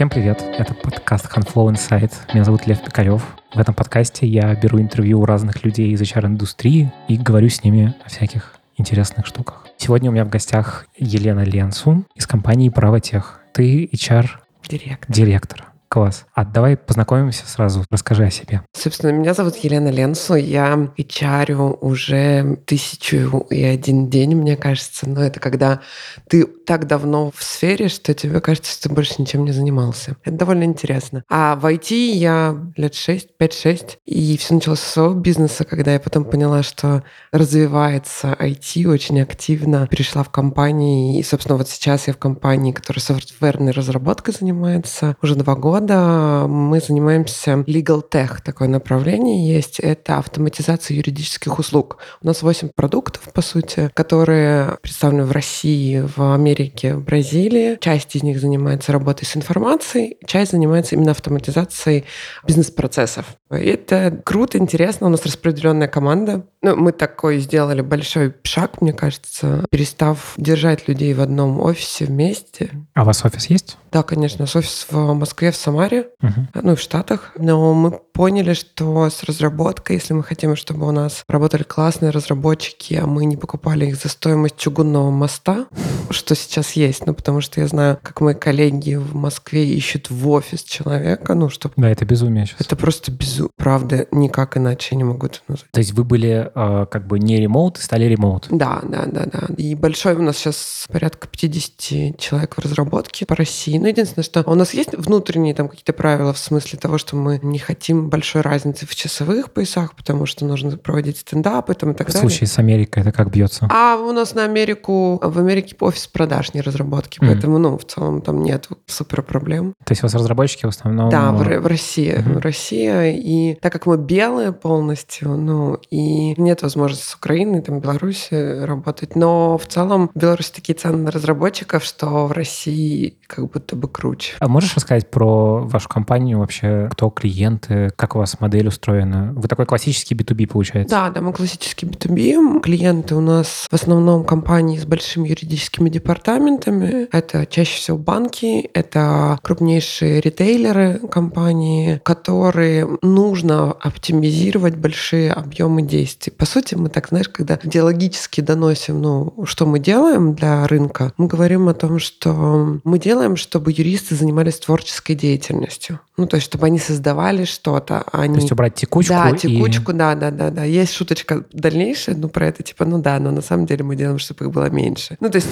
Всем привет, это подкаст Handflow Insight. Меня зовут Лев Пикарев. В этом подкасте я беру интервью у разных людей из HR-индустрии и говорю с ними о всяких интересных штуках. Сегодня у меня в гостях Елена Ленсу из компании Правотех. Ты HR-директор. Директор. Класс. А давай познакомимся сразу. Расскажи о себе. Собственно, меня зовут Елена Ленсу. Я HR уже тысячу и один день, мне кажется. Но это когда ты так давно в сфере, что тебе кажется, что ты больше ничем не занимался. Это довольно интересно. А в IT я лет 6, 5-6. И все началось с своего бизнеса, когда я потом поняла, что развивается IT очень активно. Перешла в компании. И, собственно, вот сейчас я в компании, которая софтверной разработкой занимается уже два года года мы занимаемся legal tech, такое направление есть. Это автоматизация юридических услуг. У нас 8 продуктов, по сути, которые представлены в России, в Америке, в Бразилии. Часть из них занимается работой с информацией, часть занимается именно автоматизацией бизнес-процессов. Это круто, интересно. У нас распределенная команда. Ну, мы такой сделали большой шаг, мне кажется, перестав держать людей в одном офисе вместе. А у вас офис есть? Да, конечно, офис в Москве, в Самаре, угу. ну и в Штатах. Но мы поняли, что с разработкой, если мы хотим, чтобы у нас работали классные разработчики, а мы не покупали их за стоимость чугунного моста, что сейчас есть, ну потому что я знаю, как мои коллеги в Москве ищут в офис человека, ну чтобы... Да, это безумие сейчас. Это просто безумие. Правда, никак иначе я не могу это назвать. То есть вы были э, как бы не ремоут, стали ремоут? Да, да, да, да. И большой у нас сейчас порядка 50 человек в разработке по России. Ну, единственное, что у нас есть внутренние там какие-то правила в смысле того, что мы не хотим большой разницы в часовых поясах, потому что нужно проводить стендапы там, и так в далее. В случае с Америкой это как бьется? А у нас на Америку, в Америке офис продаж, не разработки, mm. поэтому, ну, в целом там нет супер проблем. То есть у вас разработчики в основном... Да, в, в России. Mm-hmm. В России. И так как мы белые полностью, ну, и нет возможности с Украиной, там, Беларуси работать, но в целом в Беларуси такие цены на разработчиков, что в России как будто бы круче. А можешь рассказать про вашу компанию вообще? Кто клиенты? Как у вас модель устроена? Вы такой классический B2B, получается? Да, да, мы классический B2B. Клиенты у нас в основном компании с большими юридическими департаментами. Это чаще всего банки, это крупнейшие ритейлеры компании, которые нужно оптимизировать большие объемы действий. По сути, мы так, знаешь, когда идеологически доносим, ну, что мы делаем для рынка, мы говорим о том, что мы делаем, чтобы юристы занимались творческой деятельностью. Ну, то есть, чтобы они создавали что-то. Они... То есть убрать текучку Да, текучку, и... да, да, да, да. Есть шуточка дальнейшая, ну, про это, типа, ну да, но на самом деле мы делаем, чтобы их было меньше. Ну, то есть,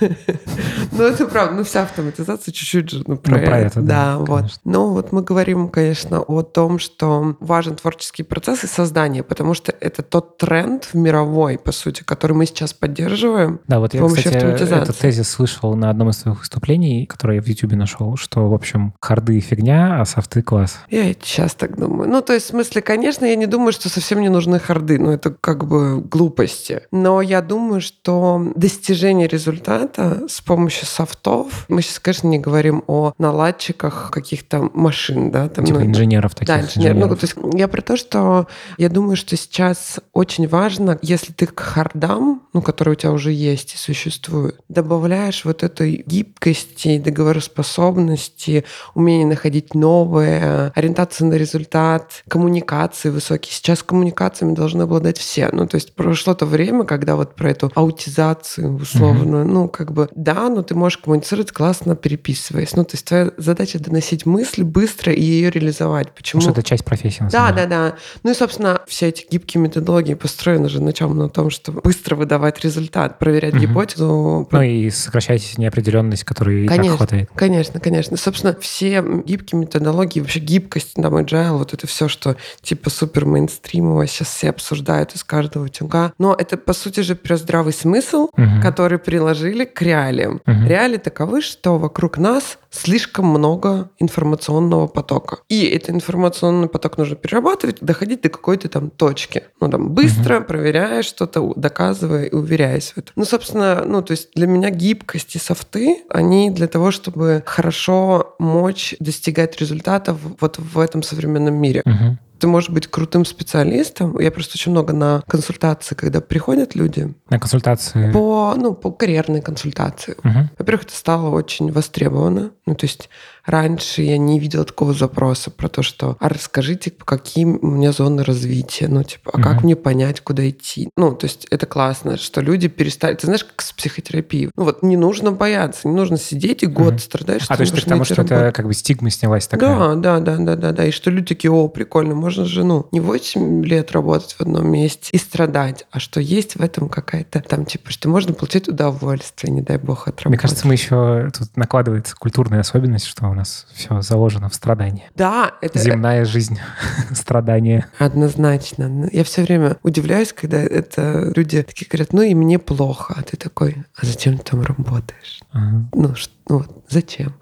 ну, это правда, ну, вся автоматизация чуть-чуть же, ну, про, ну, про это. Да, вот. Ну, вот мы говорим, конечно, о том, что важен творческий процесс и создание, потому что это тот тренд мировой, по сути, который мы сейчас поддерживаем да, вот я, кстати, этот тезис слышал на одном из своих выступлений, которое я в YouTube нашел, что, в общем, харды фигня, а софты класс. Я сейчас так думаю. Ну, то есть, в смысле, конечно, я не думаю, что совсем не нужны харды, но это как бы глупости. Но я думаю, что достижение результата с помощью софтов, мы сейчас, конечно, не говорим о наладчиках каких-то машин, да, там, типа ну, инженеров таких. Да, инженер. Ну, то есть я про то, что я думаю, что сейчас очень важно, если ты к хардам, ну, которые у тебя уже есть и существуют, добавляешь вот этой гибкости, договороспособности, умение находить новое, ориентация на результат, коммуникации высокие. Сейчас коммуникациями должны обладать все. Ну, то есть прошло то время, когда вот про эту аутизацию условно, mm-hmm. ну, как бы, да, но ты можешь коммуницировать классно переписываясь. Ну, то есть твоя задача доносить мысль быстро и ее реализовать. Почему? Потому что это часть профессии. Да, да, да. Ну и, собственно, все эти гибкие методологии построены же на чем? На том, что быстро выдавать результат, проверять угу. гипотезу. Ну и сокращать неопределенность, которая конечно, и так хватает. Конечно, конечно. Собственно, все гибкие методологии, вообще гибкость, там, agile, вот это все, что типа супер мейнстримово сейчас все обсуждают из каждого утюга. Но это, по сути же, про здравый смысл, угу. который приложили к реалиям. Угу. Реалии таковы, что вокруг нас слишком много информационного потока. И этот информационный поток нужно перерабатывать, доходить до какой-то там точки. Ну, там, быстро угу. проверяя что-то, доказывая и уверяясь в этом. Ну, собственно, ну, то есть для меня гибкость и софты, они для того, чтобы хорошо мочь достигать результатов вот в этом современном мире. Угу ты можешь быть крутым специалистом. Я просто очень много на консультации, когда приходят люди. На консультации? По, ну, по карьерной консультации. Угу. Во-первых, это стало очень востребовано. Ну, то есть раньше я не видела такого запроса про то, что «А расскажите, какие у меня зоны развития?» Ну, типа, а как мне понять, куда идти? Ну, то есть это классно, что люди перестали... Ты знаешь, как с психотерапией. Ну, вот не нужно бояться, не нужно сидеть и год mm страдаешь. А, то есть ты потому что работу. это как бы стигма снялась такая? Да, да, да, да, да, да. И что люди такие, о, прикольно, можно же, ну, не 8 лет работать в одном месте и страдать, а что есть в этом какая-то там, типа, что можно получить удовольствие, не дай бог, от работы. Мне кажется, мы еще тут накладывается культурная особенность, что нас все заложено в страдании. Да, это... Земная жизнь, страдания. Однозначно. Я все время удивляюсь, когда это люди такие говорят, ну и мне плохо, а ты такой, а зачем ты там работаешь? Ага. Ну, что ну вот, зачем?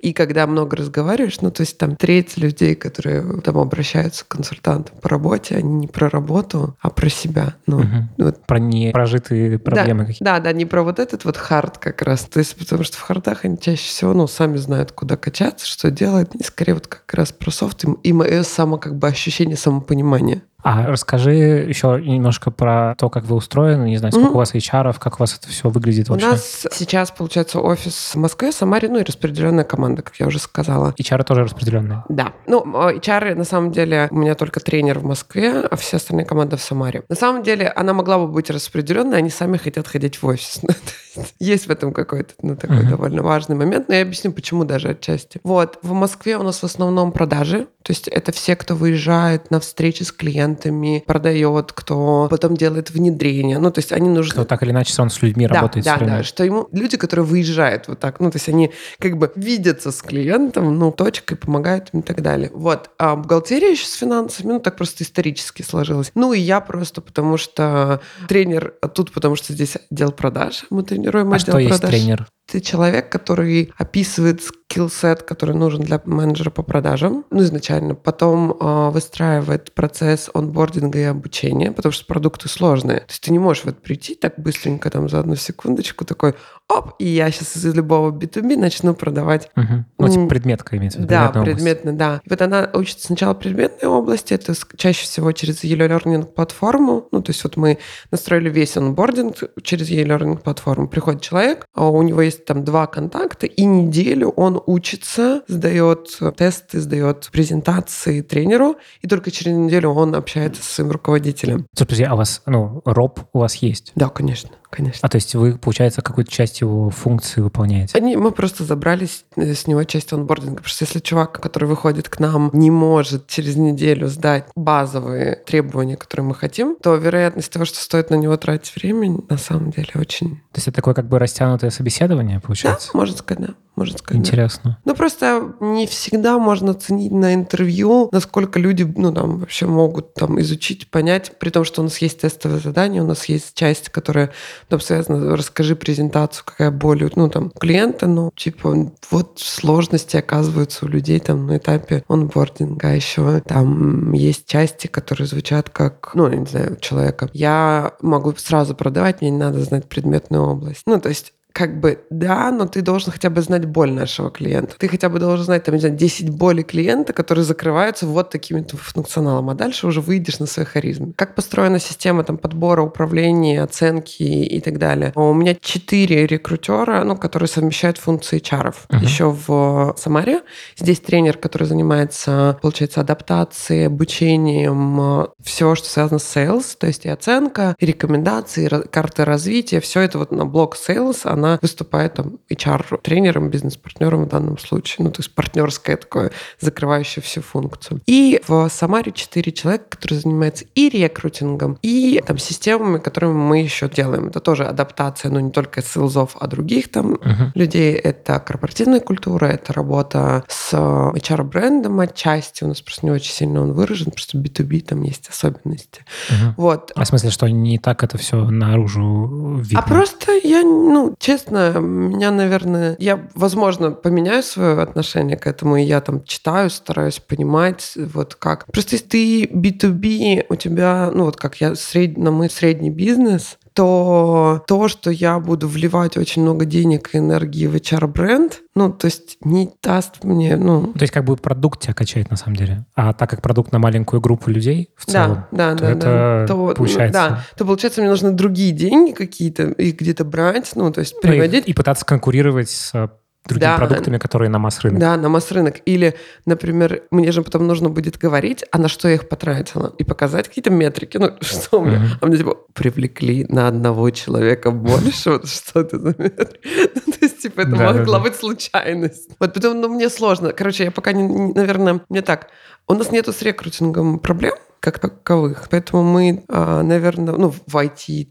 И когда много разговариваешь, ну, то есть там треть людей, которые там обращаются к консультантам по работе, они не про работу, а про себя. Ну, угу. вот. Про непрожитые проблемы да, какие-то. Да, да, не про вот этот вот хард как раз. То есть потому что в хардах они чаще всего, ну, сами знают, куда качаться, что делать. И скорее вот как раз про софт и, и мое само как бы ощущение самопонимания. А расскажи еще немножко про то, как вы устроены, не знаю, сколько mm-hmm. у вас HR, как у вас это все выглядит вообще. У нас сейчас, получается, офис в Москве, Самаре, ну и распределенная команда, как я уже сказала. HR тоже распределенная? Да. Ну, HR, на самом деле, у меня только тренер в Москве, а все остальные команды в Самаре. На самом деле, она могла бы быть распределенной, они сами хотят ходить в офис. Есть в этом какой-то, ну, такой mm-hmm. довольно важный момент, но я объясню, почему даже отчасти. Вот, в Москве у нас в основном продажи, то есть это все, кто выезжает на встречи с клиентами, продает, кто потом делает внедрение. Ну, то есть они нужны... Кто так или иначе он с людьми да, работает. Да, да, что ему... Люди, которые выезжают вот так, ну, то есть они как бы видятся с клиентом, ну, точкой, помогают им и так далее. Вот. А бухгалтерия еще с финансами, ну, так просто исторически сложилось. Ну, и я просто потому что тренер тут, потому что здесь отдел продаж, мы тренируем а отдел что продаж. есть тренер? Ты человек, который описывает скиллсет, который нужен для менеджера по продажам, ну, изначально. Потом э, выстраивает процесс онбординга и обучения, потому что продукты сложные. То есть ты не можешь вот прийти так быстренько, там, за одну секундочку, такой, оп, и я сейчас из любого B2B начну продавать. Угу. Ну, типа предметка имеется в виду. Да, предметно, да. И вот она учится сначала предметной области, это чаще всего через e-learning платформу. Ну, то есть вот мы настроили весь онбординг через e-learning платформу. Приходит человек, а у него есть там два контакта, и неделю он учится, сдает тесты, сдает презентации тренеру, и только через неделю он общается с своим руководителем. Слушайте, а у вас, ну, роб у вас есть? Да, конечно конечно. А то есть вы, получается, какую-то часть его функции выполняете? Они, мы просто забрали с, с него часть онбординга. Потому что если чувак, который выходит к нам, не может через неделю сдать базовые требования, которые мы хотим, то вероятность того, что стоит на него тратить время, на самом деле очень... То есть это такое как бы растянутое собеседование, получается? Да, можно сказать, да можно сказать. Интересно. Ну, просто не всегда можно оценить на интервью, насколько люди, ну, там, вообще могут там изучить, понять, при том, что у нас есть тестовое задание, у нас есть часть, которая там связана, расскажи презентацию, какая боль, ну, там, клиента, ну, типа, вот сложности оказываются у людей там на этапе онбординга, а еще там есть части, которые звучат как, ну, не знаю, человека. Я могу сразу продавать, мне не надо знать предметную область. Ну, то есть как бы да, но ты должен хотя бы знать боль нашего клиента. Ты хотя бы должен знать, там, не знаю, 10 болей клиента, которые закрываются вот таким-то функционалом, а дальше уже выйдешь на своей харизме. Как построена система там подбора, управления, оценки и так далее. У меня 4 рекрутера, ну, которые совмещают функции HR. Uh-huh. Еще в Самаре. Здесь тренер, который занимается, получается, адаптацией, обучением, все, что связано с sales, то есть и оценка, и рекомендации, и карты развития, все это вот на блок sales, она она выступает там HR-тренером, бизнес-партнером в данном случае. Ну, то есть партнерское такое, закрывающее всю функцию. И в Самаре четыре человека, которые занимаются и рекрутингом, и там системами, которыми мы еще делаем. Это тоже адаптация, но ну, не только селзов, а других там uh-huh. людей. Это корпоративная культура, это работа с HR-брендом отчасти. У нас просто не очень сильно он выражен, просто B2B там есть особенности. Uh-huh. Вот. А в смысле, что не так это все наружу видно? А просто я, ну, честно честно, меня, наверное, я, возможно, поменяю свое отношение к этому, и я там читаю, стараюсь понимать, вот как. Просто если ты B2B, у тебя, ну вот как я, сред... на мой средний бизнес, то то, что я буду вливать очень много денег и энергии в HR-бренд, ну, то есть не даст мне, ну... То есть как бы продукт тебя качает на самом деле. А так как продукт на маленькую группу людей в целом, да, да, то да, это да. То, получается... Да, то получается мне нужны другие деньги какие-то, их где-то брать, ну, то есть приводить... Ну, и, и пытаться конкурировать с другими Да. продуктами, которые на масс-рынок. Да, на масс-рынок. Или, например, мне же потом нужно будет говорить, а на что я их потратила, и показать какие-то метрики. Ну, что у меня? Мгм. А мне типа привлекли на одного человека больше. Вот что это за метрики? Ну, То есть, типа, это могла быть случайность. Вот потом, ну, мне сложно. Короче, я пока, не, не- наверное, мне так. У нас нету с рекрутингом проблем как таковых, поэтому мы, а, наверное, ну, в IT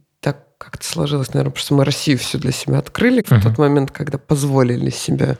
как-то сложилось, наверное, потому что мы Россию всю для себя открыли в Мгм. тот момент, когда позволили себя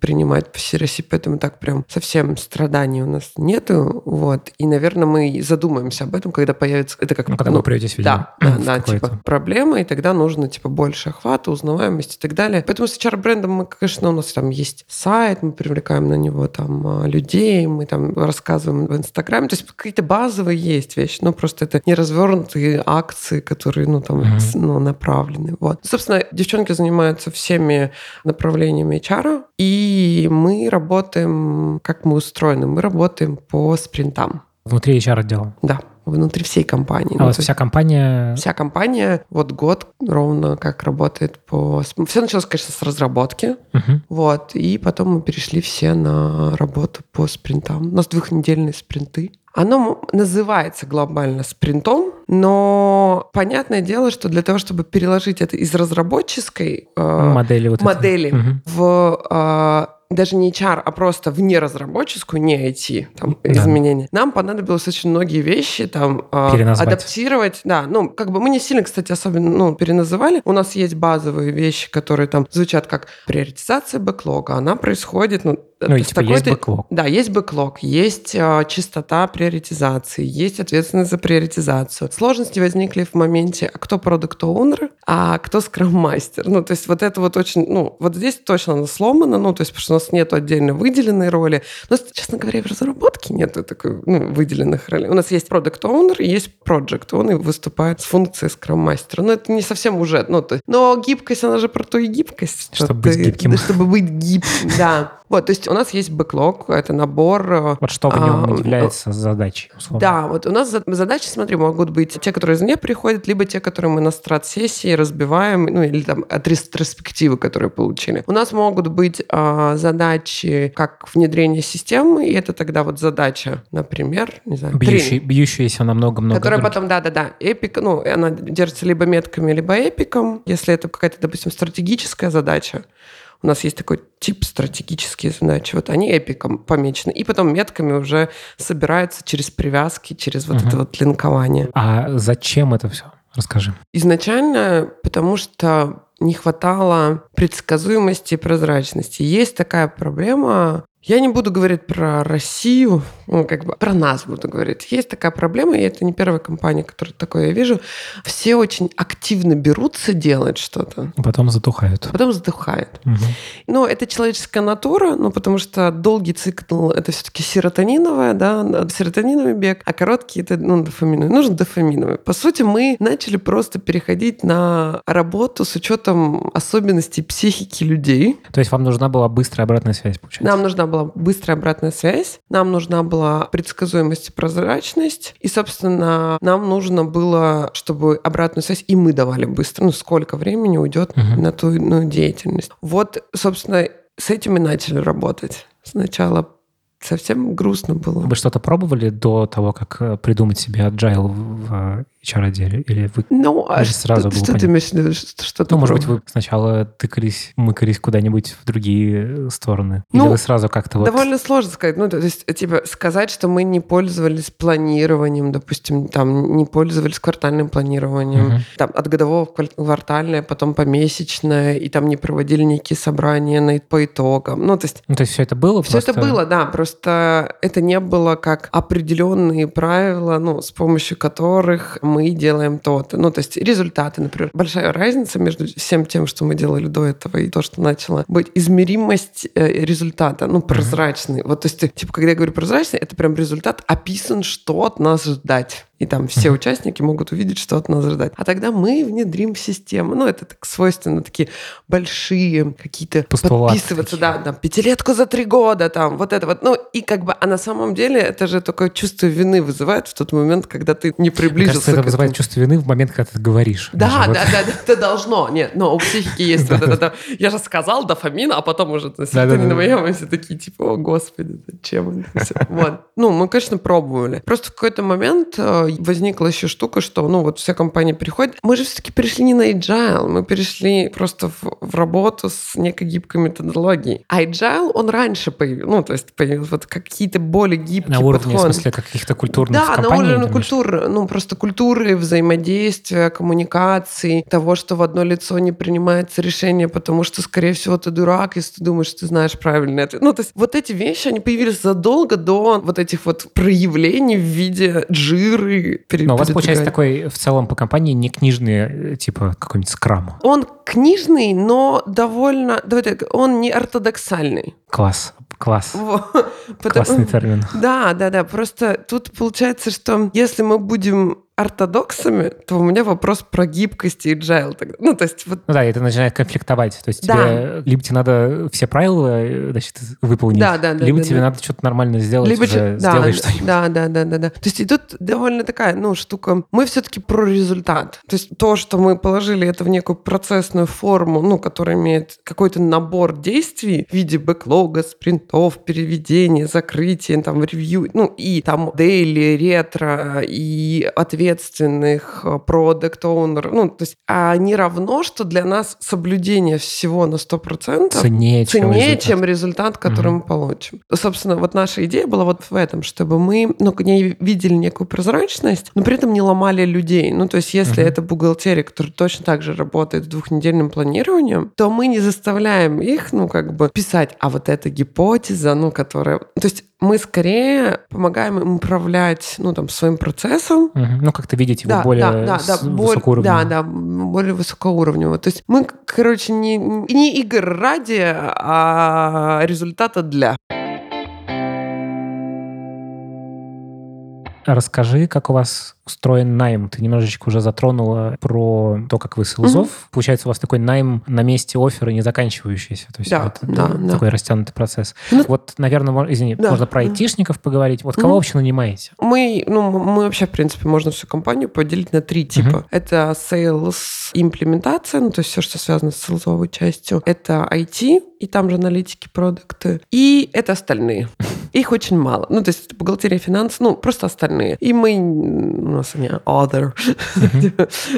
принимать по всей России, поэтому так прям совсем страданий у нас нету, вот. И, наверное, мы задумаемся об этом, когда появится... Это как... Ну, когда вы придете, видимо, Да, да, в да, типа проблема, и тогда нужно типа больше охвата, узнаваемости и так далее. Поэтому с HR-брендом мы, конечно, у нас там есть сайт, мы привлекаем на него там а, людей, мы там рассказываем в Инстаграме, то есть какие-то базовые есть вещи, но просто это не развернутые акции, которые, ну, там, Мгм. Ну, направлены. Вот. Собственно, девчонки занимаются всеми направлениями HR, и мы работаем, как мы устроены, мы работаем по спринтам. Внутри HR-отдела. Да, внутри всей компании. А Ну, есть вся компания... Вся компания вот год ровно как работает по... Все началось, конечно, с разработки, Мгм. вот, и потом мы перешли все на работу по спринтам. У нас двухнедельные спринты. Оно называется глобально спринтом, но понятное дело, что для того, чтобы переложить это из разработческой э, Модели вот модели в а, даже не HR, а просто в неразработческую, не IT там, Да. изменения. Нам понадобилось очень многие вещи там а, Переназвать. адаптировать. Да, ну, как бы мы не сильно, кстати, особенно ну, переназывали. У нас есть базовые вещи, которые там звучат как приоритизация бэклога. Она происходит, ну, Ну, и с типа есть бэклог. да, есть бэклог, есть а, частота приоритизации, есть ответственность за приоритизацию. Сложности возникли в моменте, а кто продукт оунер а кто скрам-мастер. Ну, то есть вот это вот очень, ну, вот здесь точно оно сломано, ну, то есть потому что у нас нет отдельно выделенной роли. Нас, честно говоря, в разработке нет такой, ну, выделенных ролей. У нас есть продукт оунер и есть project. Он и выступает с функцией скрам-мастера. Но это не совсем уже, ну, то есть, но гибкость, она же про ту и гибкость. что Чтобы быть ты- гибким. да, чтобы быть гибким, да. Вот, то есть у нас есть бэклог, это набор э, Вот что в нем А, является задачей, условно. да, вот у нас за- задачи, смотри, могут быть те, которые извне приходят, либо те, которые мы на страт-сессии разбиваем, ну или там от ретроспективы, которые получили. У нас могут быть а, задачи как внедрение системы, и это тогда вот задача, например, не знаю, Бьющий, тренинг, бьющиеся на много-много которая других. потом, да-да-да, эпик, ну, она держится либо метками, либо эпиком, если это какая-то, допустим, стратегическая задача. У нас есть такой тип стратегические задачи. Вот они эпиком помечены. И потом метками уже собираются через привязки, через вот Мгм. это вот линкование. А зачем это все? Расскажи. Изначально, потому что не хватало предсказуемости и прозрачности. Есть такая проблема. Я не буду говорить про Россию, ну, как бы про нас буду говорить. Есть такая проблема, и это не первая компания, которая такое я вижу. Все очень активно берутся делать что-то, Потом затухают. потом затухают. Мгм. Ну, это человеческая натура, ну, потому что долгий цикл — это все-таки серотониновая, да, серотониновый бег, а короткий — это, ну, дофаминовый. Нужен дофаминовый. По сути, мы начали просто переходить на работу с учетом особенностей психики людей. То есть вам нужна была быстрая обратная связь, получается? Нам нужна была быстрая обратная связь, нам нужна была предсказуемость и прозрачность, и, собственно, нам нужно было, чтобы обратную связь и мы давали быстро, ну, сколько времени уйдет Мгм. на ту иную деятельность. Вот, собственно, с этим и начали работать. Сначала совсем грустно было. Вы что-то пробовали до того, как э, придумать себе agile в э, HR-отделе? Или вы... Ну, а Или сразу что, что ты имеешь в виду? Что, что Ну, может быть, пробовал? вы сначала тыкались, мыкались куда-нибудь в другие э, стороны? Или Ну, вы сразу как-то вот... Довольно сложно сказать. Ну, то есть, типа, сказать, что мы не пользовались планированием, допустим, там, не пользовались квартальным планированием, Мгм. там, от годового квартальное, потом помесячное, и там не проводили некие собрания на, по итогам. Ну, то есть, Ну, то есть все это было все это просто- было, да, просто это не было как определенные правила, ну, с помощью которых мы делаем то-то. Ну, то есть результаты, например. Большая разница между всем тем, что мы делали до этого, и то, что начало быть измеримость э, результата, ну, прозрачный. Вот, то есть, типа, когда я говорю прозрачный, это прям результат описан, что от нас ждать. И там все участники могут увидеть, что от нас ждать. А тогда мы внедрим систему. Ну, это так свойственно, такие большие какие-то Постулаты подписываться, такие. да, там, пятилетку за три года, там, вот это вот. Ну, и как бы, а на самом деле это же такое чувство вины вызывает в тот момент, когда ты не Мне приблизился кажется, это вызывает чувство вины в момент, когда ты говоришь. Да, да, да, да, это должно. Нет, но у психики есть вот это. Я же сказал дофамин, а потом уже на серотонин моем, и все такие, типа, о, господи, зачем это всё?» Вот. Ну, мы, конечно, пробовали. Просто в какой-то момент э, возникла еще штука, что, ну, вот вся компания переходит. Мы же все-таки перешли не на agile, мы перешли просто в, в работу с некой гибкой методологией. А agile, он раньше появился, ну, то есть появился вот какие-то более гибкие На уровне, в подходы. смысле, каких-то культурных Да, на компаний. уровне думаешь? культуры, ну просто культуры, взаимодействия, коммуникации, того, что в одно лицо не принимается решение, потому что, скорее всего, ты дурак, если ты думаешь, что ты знаешь правильный ответ. Ну, то есть вот эти вещи, они появились задолго до вот этих вот проявлений в виде жиры. Пере- Но у вас получается такой в целом по компании не книжный, э, типа какой-нибудь скрам. Он книжный, но довольно... Давай так, он не ортодоксальный. Класс, класс. Классный термин. Да, да, да. Просто тут получается, что если мы будем ортодоксами, то у меня вопрос про гибкость и agile. Ну, то есть вот Ну да, это начинает конфликтовать. То есть Да. тебе либо тебе надо все правила э, значит, выполнить, Да, да, да, либо да, тебе да. надо что-то нормально сделать, Либо уже да, сделай да, что-нибудь. Да, да, да, да, да. То есть и тут довольно такая, ну, штука. Мы все-таки про результат. То есть то, что мы положили это в некую процессную форму, ну, которая имеет какой-то набор действий в виде бэклога, спринтов, переведения, закрытия, там, ревью, ну, и там дейли, ретро, и ответственных продукт оунер ну, то есть, а не равно, что для нас соблюдение всего на 100% Ценнее, чем ценнее, результат. чем результат, который Мгм. мы получим. Собственно, вот наша идея была вот в этом, чтобы мы, ну, к ней видели некую прозрачность, но при этом не ломали людей. Ну, то есть, если Мгм. это бухгалтерия, которая точно так же работает с двухнедельным планированием, то мы не заставляем их, ну, как бы писать, а вот эта гипотеза, ну, которая... То есть мы скорее помогаем им управлять, ну, там, своим процессом, Мгм. Ну, как-то видеть его да, более да, да, да, высокоуровневым. да, да, более высокоуровневого. То есть мы, короче, не, не игр ради, а результата для. Расскажи, как у вас устроен найм. Ты немножечко уже затронула про то, как вы селзов. Получается, у вас такой найм на месте оффера не заканчивающийся. То есть Да, это да, да. такой растянутый процесс. Ну, Вот, наверное, мо- извини, Да. можно про айтишников поговорить. Вот кого Мгм. вообще нанимаете? Мы, ну, мы вообще, в принципе, можно всю компанию поделить на три типа. Это sales имплементация, ну, то есть все, что связано с селзовой частью. Это IT, и там же аналитики, продукты. И это остальные. Их очень мало. Ну, то есть бухгалтерия, финансы, ну, просто остальные. И мы, у нас они other.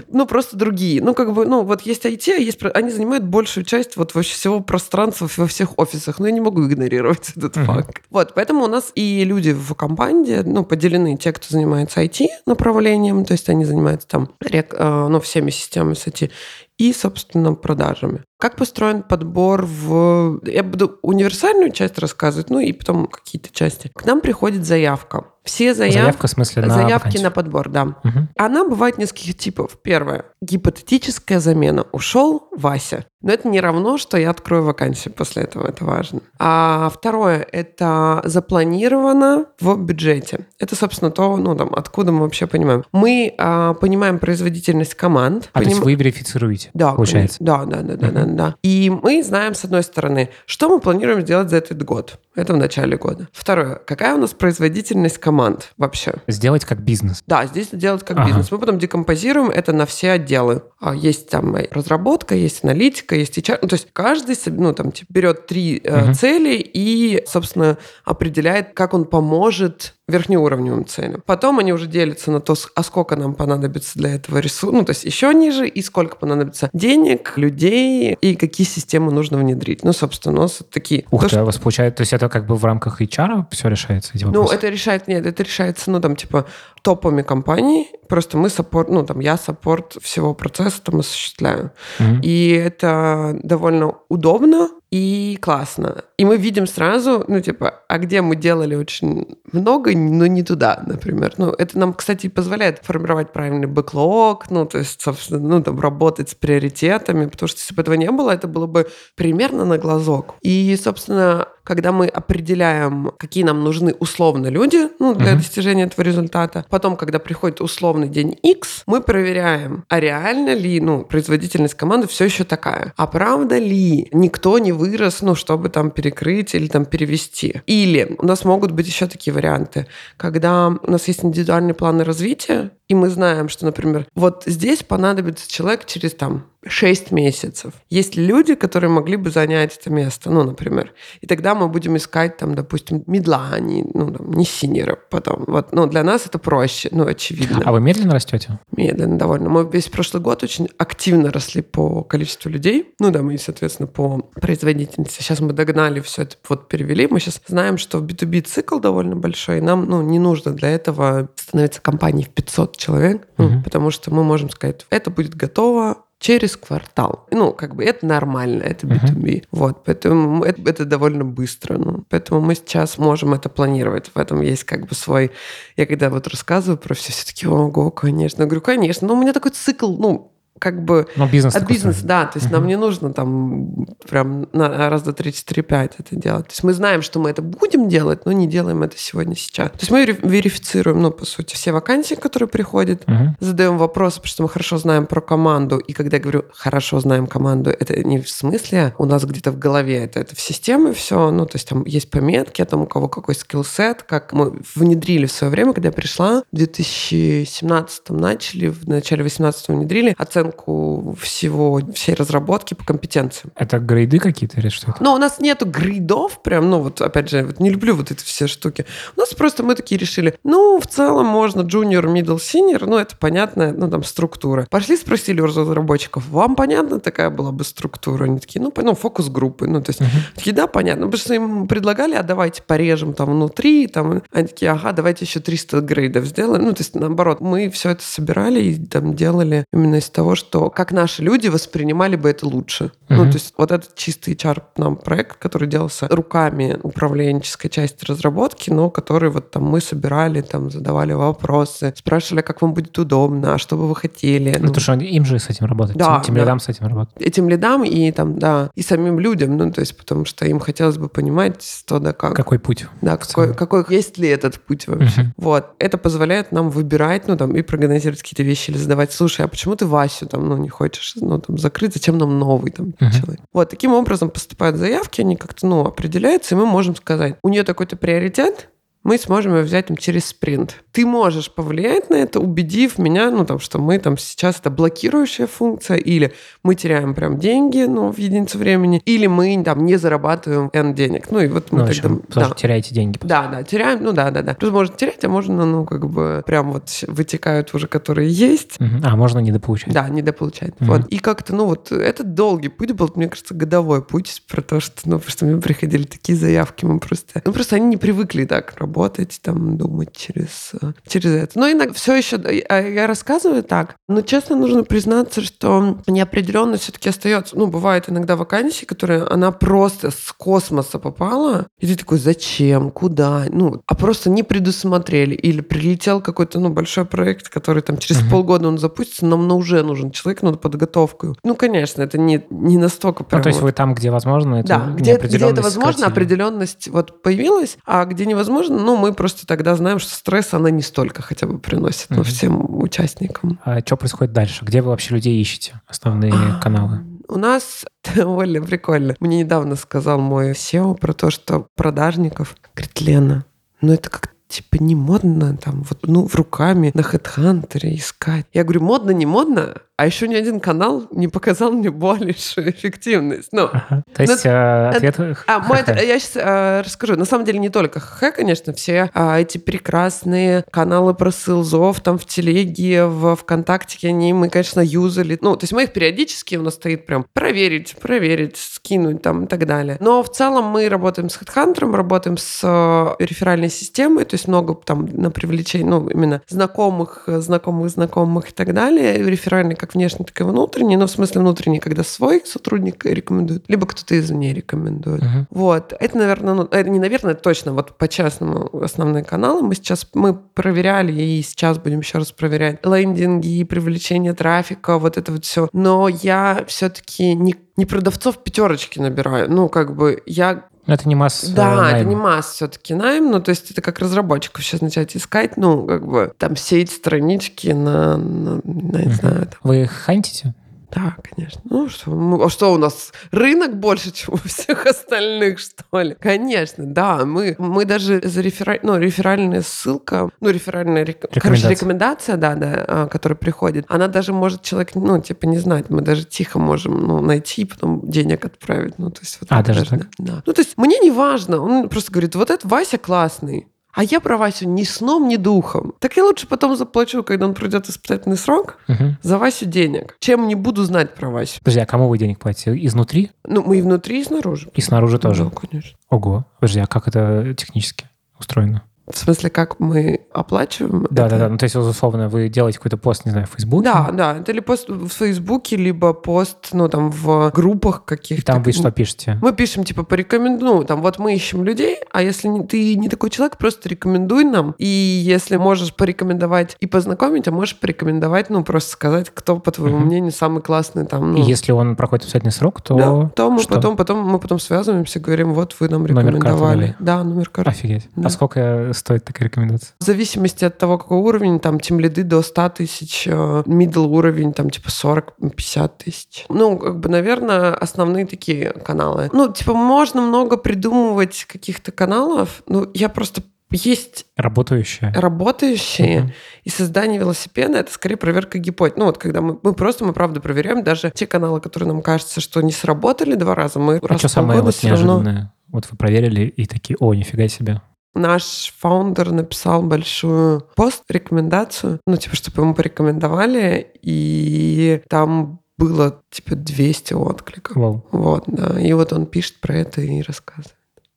Ну, просто другие. Ну, как бы, ну, вот есть IT, а есть... Они занимают большую часть вот вообще всего пространства во всех офисах. Но я не могу игнорировать этот факт. Вот, поэтому у нас и люди в команде, ну, поделены те, кто занимается IT направлением, то есть они занимаются там, рек- э, ну, всеми системами сети, и, собственно, продажами. Как построен подбор в... Я буду универсальную часть рассказывать, ну и потом какие-то части. К нам приходит заявка. Все заяв- Заявка, в смысле, на заявки вакансию. на подбор, да. Мгм. Она бывает нескольких типов. Первое. Гипотетическая замена. Ушел Вася. Но это не равно, что я открою вакансию после этого. Это важно. А второе. Это запланировано в бюджете. Это, собственно, то, ну, там, откуда мы вообще понимаем. Мы а, понимаем производительность команд. А то есть поним- вы верифицируете, да, получается? Да, да, да, да, да, да. И мы знаем, с одной стороны, что мы планируем сделать за этот год. Это в начале года. Второе. Какая у нас производительность команд вообще? Сделать как бизнес. Да, здесь делать как Ага. бизнес. Мы потом декомпозируем это на все отделы. А, Есть там разработка, есть аналитика, есть HR. Ну, то есть каждый ну, там, типа, берет три Мгм. цели и, собственно, определяет, как он поможет верхнеуровневым целям. Потом они уже делятся на то, а сколько нам понадобится для этого ресурса, ну, то есть еще ниже, и сколько понадобится денег, людей, и какие системы нужно внедрить. Ну, собственно, у нас такие. Ух То, ты, а у вас получается, то есть это как бы в рамках HR все решается, эти Ну, это решает, нет, это решается, ну, там, типа, топами компаний. Просто мы support, ну, там, я support всего процесса там осуществляю. Мгм. И это довольно удобно и классно. И мы видим сразу, ну, типа, а где мы делали очень много, но не туда, например. Ну, это нам, кстати, позволяет формировать правильный backlog, ну, то есть, собственно, ну, там, работать с приоритетами, потому что если бы этого не было, это было бы примерно на глазок. И, собственно, когда мы определяем, какие нам нужны условно люди ну, для uh-huh. достижения этого результата. Потом, когда приходит условный день X, мы проверяем, а реально ли ну, производительность команды все еще такая. А правда ли никто не вырос, ну, чтобы там перекрыть или там перевести. Или у нас могут быть еще такие варианты, когда у нас есть индивидуальные планы развития, и мы знаем, что, например, вот здесь понадобится человек через там 6 месяцев. Есть люди, которые могли бы занять это место, ну, например. И тогда мы будем искать там, допустим, медла, а не, ну, там, не синера потом. Вот, ну, для нас это проще, ну, очевидно. А вы медленно растете? Медленно довольно. Мы весь прошлый год очень активно росли по количеству людей. Ну, да, мы, соответственно, по производительности. Сейчас мы догнали все это, вот перевели. Мы сейчас знаем, что в B2B цикл довольно большой, и нам, ну, не нужно для этого становиться компанией в 500 человек, угу. ну, потому что мы можем сказать, это будет готово через квартал. Ну, как бы это нормально, это B2B. Uh-huh. Вот, поэтому это, это довольно быстро. Ну, поэтому мы сейчас можем это планировать. В этом есть как бы свой... Я когда вот рассказываю про все, все таки ого, конечно. Я говорю, конечно, но у меня такой цикл, ну, как бы ну, бизнес от бизнеса, да, то есть uh-huh. нам не нужно там прям на раз, два, три, четыре, пять это делать. То есть мы знаем, что мы это будем делать, но не делаем это сегодня, сейчас. То есть мы верифицируем, ну, по сути, все вакансии, которые приходят, uh-huh. задаем вопросы, потому что мы хорошо знаем про команду, и когда я говорю «хорошо знаем команду», это не в смысле у нас где-то в голове, это, это в системе все, ну, то есть там есть пометки о том, у кого какой скиллсет, как мы внедрили в свое время, когда я пришла, в 2017 начали, в начале 2018 внедрили оценку оценку всего, всей разработки по компетенциям. Это грейды какие-то или что это? Ну, у нас нету грейдов прям, ну, вот, опять же, вот не люблю вот эти все штуки. У нас просто мы такие решили, ну, в целом можно junior, middle, senior, ну, это понятная, ну, там, структура. Пошли спросили у разработчиков, вам понятна такая была бы структура? Они такие, ну, ну фокус группы, ну, то есть, uh-huh. такие, да, понятно. Потому что им предлагали, а давайте порежем там внутри, там, они такие, ага, давайте еще 300 грейдов сделаем. Ну, то есть, наоборот, мы все это собирали и там делали именно из того, что как наши люди воспринимали бы это лучше. Uh-huh. Ну, то есть вот этот чистый HR нам проект, который делался руками управленческой части разработки, но который вот там мы собирали, там задавали вопросы, спрашивали, как вам будет удобно, а что бы вы хотели. Ну, потому что им же с этим работать, да, тем да. лидам с этим работать. Этим лидам и там, да, и самим людям, ну, то есть потому что им хотелось бы понимать, что да как. Какой путь. Да, какой, какой, есть ли этот путь вообще. Uh-huh. Вот. Это позволяет нам выбирать, ну, там, и прогнозировать какие-то вещи или задавать, слушай, а почему ты Васю там, ну, не хочешь, ну, там, закрыть, зачем нам новый там uh-huh. человек? Вот, таким образом поступают заявки, они как-то, ну, определяются, и мы можем сказать, у нее такой-то приоритет, мы сможем ее взять там, через спринт. Ты можешь повлиять на это, убедив меня, ну, там, что мы там сейчас это блокирующая функция, или мы теряем прям деньги, ну, в единицу времени, или мы там не зарабатываем N денег. Ну, и вот мы ну, тогда... Общем, да. теряете деньги. Да, да, теряем, ну, да, да, да. Плюс можно терять, а можно, ну, как бы прям вот вытекают уже, которые есть. Угу. А можно недополучать. Да, недополучать. Угу. Вот. И как-то, ну, вот это долгий путь был, мне кажется, годовой путь про то, что, ну, что мне приходили такие заявки, мы просто... Ну, просто они не привыкли так работать работать, там, думать через, э, через это. Но иногда все еще а я рассказываю так, но честно нужно признаться, что неопределенность все-таки остается. Ну, бывает иногда вакансии, которые она просто с космоса попала, и ты такой, зачем, куда? Ну, а просто не предусмотрели. Или прилетел какой-то, ну, большой проект, который там через uh-huh. полгода он запустится, нам на уже нужен человек, надо подготовку. Ну, конечно, это не, не настолько прям... Ну, то есть вот... вы там, где возможно, это Да, где, где это возможно, определенность вот появилась, а где невозможно, ну, мы просто тогда знаем, что стресс она не столько хотя бы приносит ну, всем участникам. А что происходит дальше? Где вы вообще людей ищете? Основные а, каналы? У нас довольно прикольно. Мне недавно сказал мой SEO про то, что продажников, говорит, Лена, ну это как типа не модно там вот ну в руками на HeadHunter искать. Я говорю, модно, не модно, а еще ни один канал не показал мне большую эффективность. Ну, ага. То есть но, э, ответ а, мой, Я сейчас э, расскажу. На самом деле не только ХХ, конечно, все э, эти прекрасные каналы про ссылзов там в Телеге, в ВКонтакте, они мы, конечно, юзали. Ну, то есть мы их периодически, у нас стоит прям проверить, проверить, скинуть там и так далее. Но в целом мы работаем с HeadHunter, работаем с э, реферальной системой, то есть много там на привлечение, ну, именно знакомых, знакомых, знакомых и так далее. Реферальный как внешний, так и внутренний. Ну, в смысле внутренний, когда свой сотрудник рекомендует, либо кто-то извне рекомендует. Uh-huh. Вот. Это, наверное, ну, это не наверное, это точно, вот по-честному основные каналы мы сейчас, мы проверяли и сейчас будем еще раз проверять лендинги, привлечение трафика, вот это вот все. Но я все-таки не не продавцов пятерочки набираю. Ну, как бы я это не масс Да, найм. это не масс все-таки найм. Ну, то есть это как разработчиков сейчас начать искать, ну, как бы там сеять странички на, на, на не знаю. Там. Вы хантите? Да, конечно. Ну что, а что у нас рынок больше, чем у всех остальных, что ли? Конечно, да. Мы, мы даже за рефераль, ну, реферальная ссылка, ну, реферальная рекомендация. Короче, рекомендация, да, да, а, которая приходит, она даже может человек, ну, типа, не знать. Мы даже тихо можем, ну, найти и потом денег отправить. Ну, то есть вот а, даже так? Да. Ну, то есть мне не важно. Он просто говорит, вот этот Вася классный. А я про Васю ни сном, ни духом. Так я лучше потом заплачу, когда он пройдет испытательный срок, угу. за Васю денег, чем не буду знать про Васю. Подожди, а кому вы денег платите? Изнутри? Ну, мы и внутри, и снаружи. И снаружи тоже? Да, конечно. Ого. Подожди, а как это технически устроено? В смысле, как мы оплачиваем? Да, это? да, да. Ну, то есть, условно, вы делаете какой-то пост, не знаю, в Фейсбуке? Да, да. Это ли пост в Фейсбуке, либо пост, ну, там, в группах каких-то. И там вы что пишете? Мы пишем, типа, порекомендуй. Ну, там, вот мы ищем людей, а если не, ты не такой человек, просто рекомендуй нам. И если можешь порекомендовать и познакомить, а можешь порекомендовать, ну, просто сказать, кто, по твоему uh-huh. мнению, самый классный там. Ну. И если он проходит обязательный срок, то... Да, то мы что? потом, потом, мы потом связываемся, говорим, вот вы нам рекомендовали. Номер карты, да, номер карты. Офигеть. А да. А сколько стоит такая рекомендация? В зависимости от того, какой уровень, там, тем лиды до 100 тысяч, э, middle уровень, там, типа 40-50 тысяч. Ну, как бы, наверное, основные такие каналы. Ну, типа, можно много придумывать каких-то каналов, ну, я просто есть работающие, работающие uh-huh. и создание велосипеда это скорее проверка гипотез. Ну вот когда мы, мы просто мы правда проверяем даже те каналы, которые нам кажется, что не сработали два раза, мы а раз что самое вот неожиданное? Равно... Вот вы проверили и такие, о, нифига себе. Наш фаундер написал большую пост, рекомендацию, ну, типа, чтобы ему порекомендовали, и там было, типа, 200 откликов. Вау. Вот, да. И вот он пишет про это и рассказывает.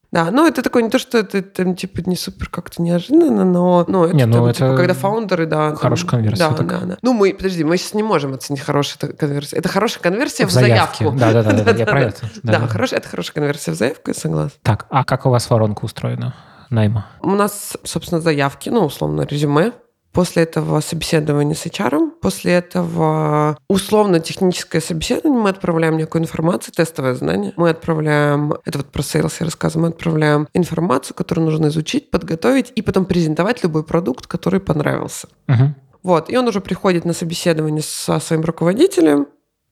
Да, ну это такое не то, что это там типа не супер как-то неожиданно, но ну, это, не, ну, там, это типа, когда фаундеры, да. Хорошая там, конверсия. Да, так. да, да. Ну мы, подожди, мы сейчас не можем оценить хорошую конверсию. Это хорошая конверсия в, в заявку. Да, да, да, я про это. Да, хорошая, это хорошая конверсия в заявку, я согласна. Так, а как у вас воронка устроена? Найма? У нас, собственно, заявки, ну, условно, резюме. После этого собеседование с HR, после этого условно-техническое собеседование, мы отправляем некую информацию, тестовое задание. Мы отправляем, это вот про sales я рассказываю, мы отправляем информацию, которую нужно изучить, подготовить и потом презентовать любой продукт, который понравился. Uh-huh. Вот, и он уже приходит на собеседование со своим руководителем,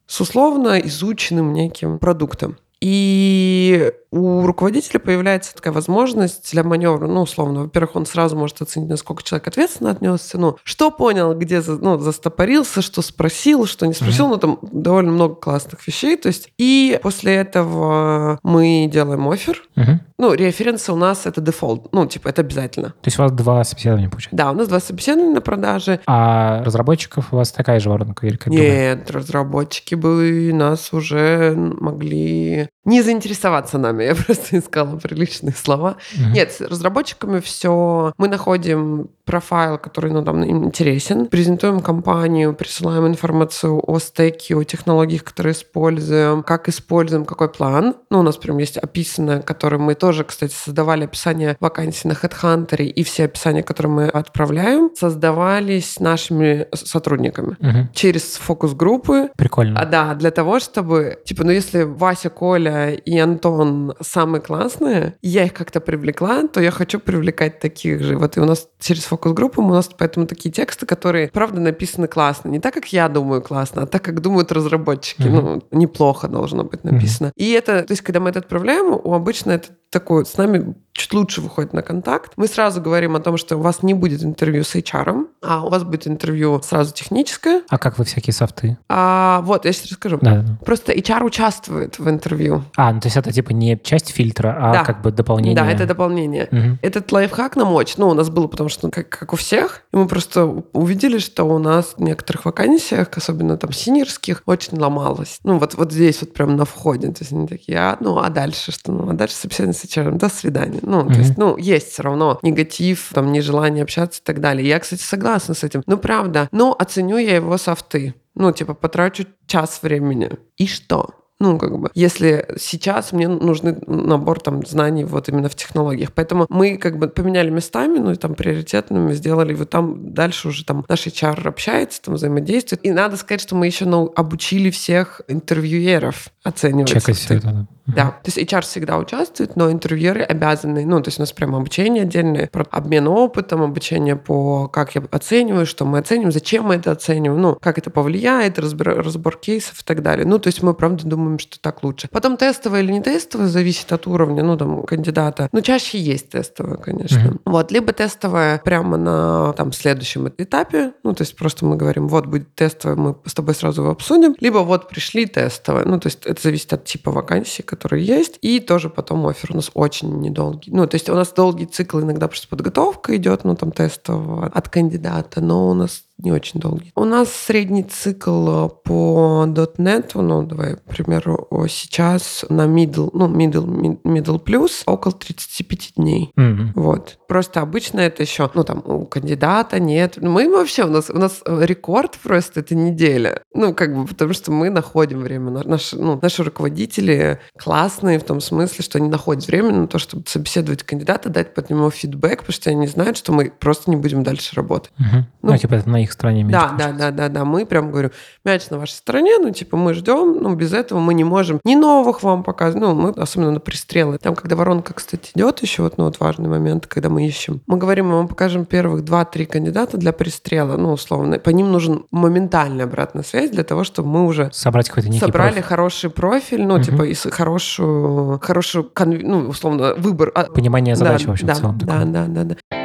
с условно изученным неким продуктом. И у руководителя появляется такая возможность для маневра, ну, условно, во-первых, он сразу может оценить, насколько человек ответственно отнесся, ну, что понял, где ну, застопорился, что спросил, что не спросил, ну, там довольно много классных вещей, то есть, и после этого мы делаем офер, uh-huh. ну, референсы у нас это дефолт, ну, типа, это обязательно. То есть у вас два собеседования получается? Да, у нас два собеседования на продаже. А разработчиков у вас такая же воронка или как Нет, думаю? разработчики бы нас уже могли не заинтересоваться нами. Я просто искала приличные слова. Mm-hmm. Нет, с разработчиками все. Мы находим профайл, который ну, нам интересен, презентуем компанию, присылаем информацию о стеке, о технологиях, которые используем, как используем, какой план. Ну, у нас прям есть описанное, которое мы тоже, кстати, создавали описание вакансий на HeadHunter, и все описания, которые мы отправляем, создавались нашими сотрудниками угу. через фокус-группы. Прикольно. А, да, для того, чтобы, типа, ну, если Вася, Коля и Антон самые классные, я их как-то привлекла, то я хочу привлекать таких же. Вот и у нас через фокус-группам у нас поэтому такие тексты, которые, правда, написаны классно. Не так, как я думаю классно, а так, как думают разработчики. Mm-hmm. Ну, неплохо должно быть написано. Mm-hmm. И это, то есть, когда мы это отправляем, у обычно это такой, с нами чуть лучше выходит на контакт. Мы сразу говорим о том, что у вас не будет интервью с HR, а у вас будет интервью сразу техническое. А как вы всякие софты? А, вот, я сейчас расскажу. Да, да. Просто HR участвует в интервью. А, ну то есть это типа не часть фильтра, а да. как бы дополнение. Да, это дополнение. Угу. Этот лайфхак нам очень, ну, у нас было, потому что, как, как у всех, и мы просто увидели, что у нас в некоторых вакансиях, особенно там синерских, очень ломалось. Ну, вот, вот здесь вот прям на входе. То есть они такие, а, ну, а дальше что? Ну, а дальше собеседование с HR, до свидания. Ну, mm-hmm. то есть, ну, есть все равно негатив, там, нежелание общаться и так далее. Я, кстати, согласна с этим. Ну, правда. Но оценю я его софты. Ну, типа, потрачу час времени. И что? Ну, как бы, если сейчас мне нужны набор там знаний вот именно в технологиях. Поэтому мы как бы поменяли местами, ну, и там приоритетными сделали, вот там дальше уже там наш HR общается, там взаимодействует. И надо сказать, что мы еще ну, обучили всех интервьюеров оценивать. Чекать все это, да. Да, то есть HR всегда участвует, но интервьюеры обязаны, ну, то есть у нас прямо обучение отдельное, про обмен опытом, обучение по как я оцениваю, что мы оцениваем, зачем мы это оцениваем, ну, как это повлияет, разбор, разбор кейсов и так далее. Ну, то есть мы, правда, думаем, что так лучше. Потом тестовое или не тестовое зависит от уровня, ну, там, кандидата. Ну, чаще есть тестовое, конечно. Mm-hmm. Вот, либо тестовое прямо на, там, следующем этапе, ну, то есть просто мы говорим, вот будет тестовое, мы с тобой сразу его обсудим, либо вот пришли тестовое. Ну, то есть это зависит от типа вакансии, которые есть, и тоже потом офер у нас очень недолгий. Ну, то есть у нас долгий цикл иногда просто подготовка идет, ну, там, тестового от кандидата, но у нас не очень долгий. У нас средний цикл э, по .NET, ну, давай, к примеру, сейчас на middle, ну, middle, middle plus около 35 дней. Mm-hmm. Вот. Просто обычно это еще, ну, там, у кандидата нет. Мы вообще, у нас, у нас рекорд просто это неделя. Ну, как бы, потому что мы находим время. Наши, ну, наши руководители классные в том смысле, что они находят время на то, чтобы собеседовать кандидата, дать под нему фидбэк, потому что они знают, что мы просто не будем дальше работать. Mm-hmm. Ну, ну, типа, это на их стороне мяч. Да, да, да, да, да. Мы прям говорю, мяч на вашей стороне, ну, типа, мы ждем, ну, без этого мы не можем ни новых вам показывать, ну, мы, особенно на пристрелы. Там, когда воронка, кстати, идет еще, вот, ну, вот важный момент, когда мы ищем. Мы говорим, мы вам покажем первых два-три кандидата для пристрела, ну, условно. По ним нужен моментальная обратная связь для того, чтобы мы уже собрать какой-то некий собрали профиль. хороший профиль, ну, угу. типа, и хорошую, хорошую, ну, условно, выбор. А, Понимание задачи да, вообще да, в целом. Да, такое. да, да, да.